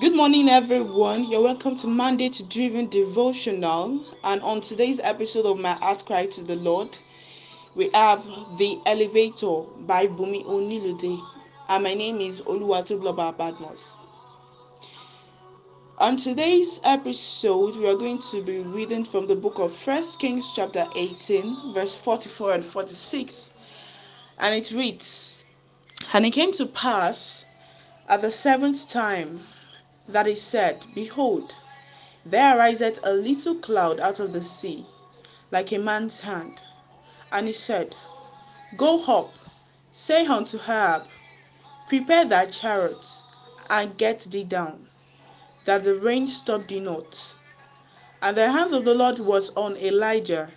Good morning, everyone. You're welcome to Mandate Driven Devotional. And on today's episode of My Heart Cry to the Lord, we have The Elevator by Bumi Onilude. And my name is Oluwatobiloba Badmos. On today's episode, we are going to be reading from the book of First Kings, chapter 18, verse 44 and 46. And it reads And it came to pass at the seventh time that he said, Behold, there ariseth a little cloud out of the sea, like a man's hand. And he said, Go up, say unto Ahab, Prepare thy chariots, and get thee down, that the rain stop thee not. And the hand of the Lord was on Elijah,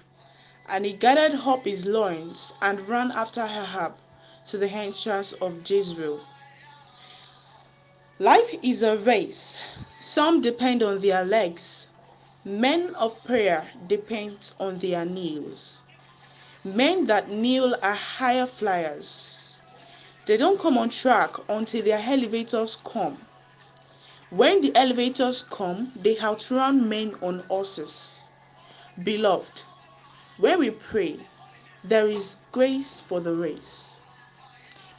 and he gathered up his loins, and ran after Ahab to the entrance of Jezreel. Life is a race. Some depend on their legs. Men of prayer depend on their knees. Men that kneel are higher flyers. They don't come on track until their elevators come. When the elevators come, they outrun men on horses. Beloved, when we pray, there is grace for the race.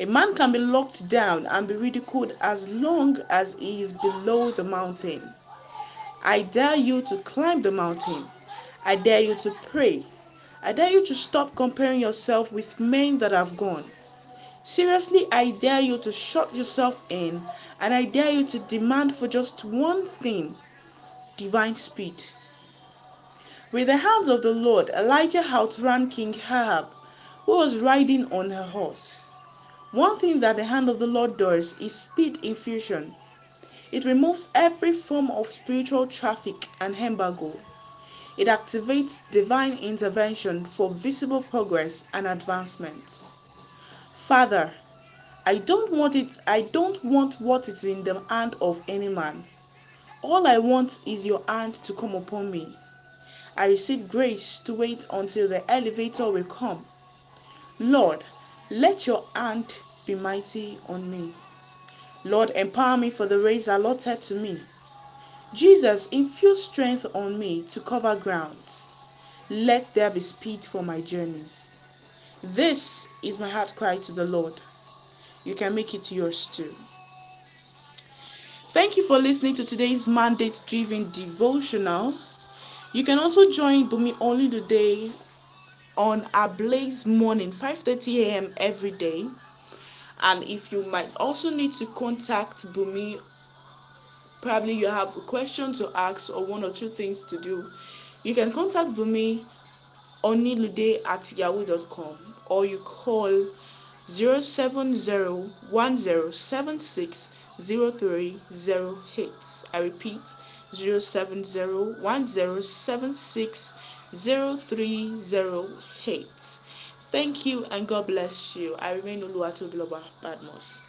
A man can be locked down and be ridiculed as long as he is below the mountain. I dare you to climb the mountain. I dare you to pray. I dare you to stop comparing yourself with men that have gone. Seriously, I dare you to shut yourself in and I dare you to demand for just one thing divine speed. With the hands of the Lord, Elijah outran King Ahab, who was riding on a horse. One thing that the hand of the Lord does is speed infusion. It removes every form of spiritual traffic and embargo. It activates divine intervention for visible progress and advancement. Father, I don't want it I don't want what is in the hand of any man. All I want is your hand to come upon me. I receive grace to wait until the elevator will come. Lord, let your hand be mighty on me. Lord, empower me for the race allotted to me. Jesus, infuse strength on me to cover grounds. Let there be speed for my journey. This is my heart cry to the Lord. You can make it yours too. Thank you for listening to today's mandate driven devotional. You can also join Bumi Onilude on our Blaze morning, 5:30 a.m. every day. And if you might also need to contact Bumi, probably you have a question to ask or one or two things to do, you can contact Bumi onilude at yahoo.com or you call 07010760308. I repeat 07010760308. Thank you and God bless you. I remain Oluwatobiloba Badmos.